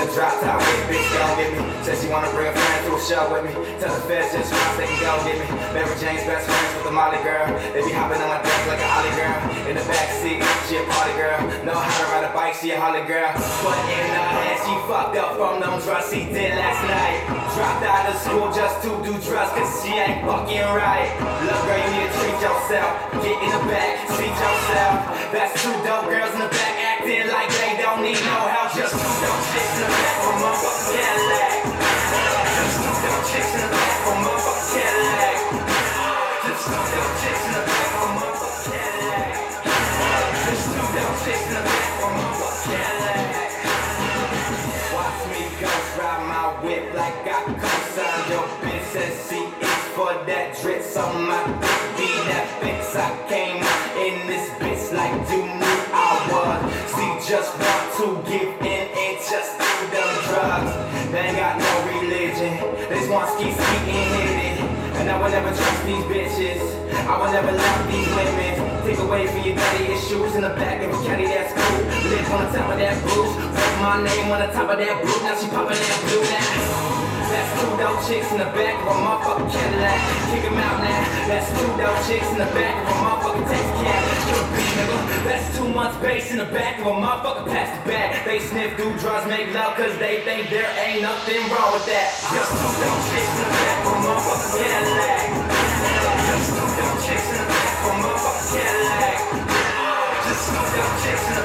the drop top with bitch, don't get me. Says she wanna bring a friend to a show with me. Tell the feds just she they can go get me. Mary Jane's best friends with the Molly girl. They be hopping on my dick like a Holly girl. In the back seat, she a party girl. Know how to ride a bike, she a Holly girl. But in her head, she fucked up from them drugs she did last night. Dropped out of school just to do drugs, cause she ain't fucking right. Look, girl, you need to treat yourself. Get in the back, treat yourself. That's two dope girls in the back acting like they don't need no help. Just two dumb chicks in the back of a motherfucking Cadillac. Just two dumb chicks in the back of a motherfucking Cadillac. Just two dumb chicks in the back of a motherfucking Cadillac. Just two dumb chicks in the back of a motherfucking Cadillac. Watch me ghost ride my whip like I co-signed your bitch and see it's for that drip on my dick. Be that bitch I came in this bitch like two. We just want to give in and just do them drugs. They ain't got no religion. They just want ski ski and hit it. And I will never trust these bitches. I will never love these women. Take away from your daddy issues in the back of a caddy that's cool. Live on the top of that booth. Put my name on the top of that booth. Now she poppin' that blue now. Let's do chicks in the back of a motherfucking Cadillac. Kick them out now. Let's do chicks in the back of a motherfucking taxi cab. That's two months bass in the back of a motherfucker past the back. They sniff, do drugs, make love, cause they think there ain't nothing wrong with that. Just two dope chicks in the back of a motherfucking Cadillac. Just two dope chicks in the back of a motherfucking Cadillac. Just two dope chicks in the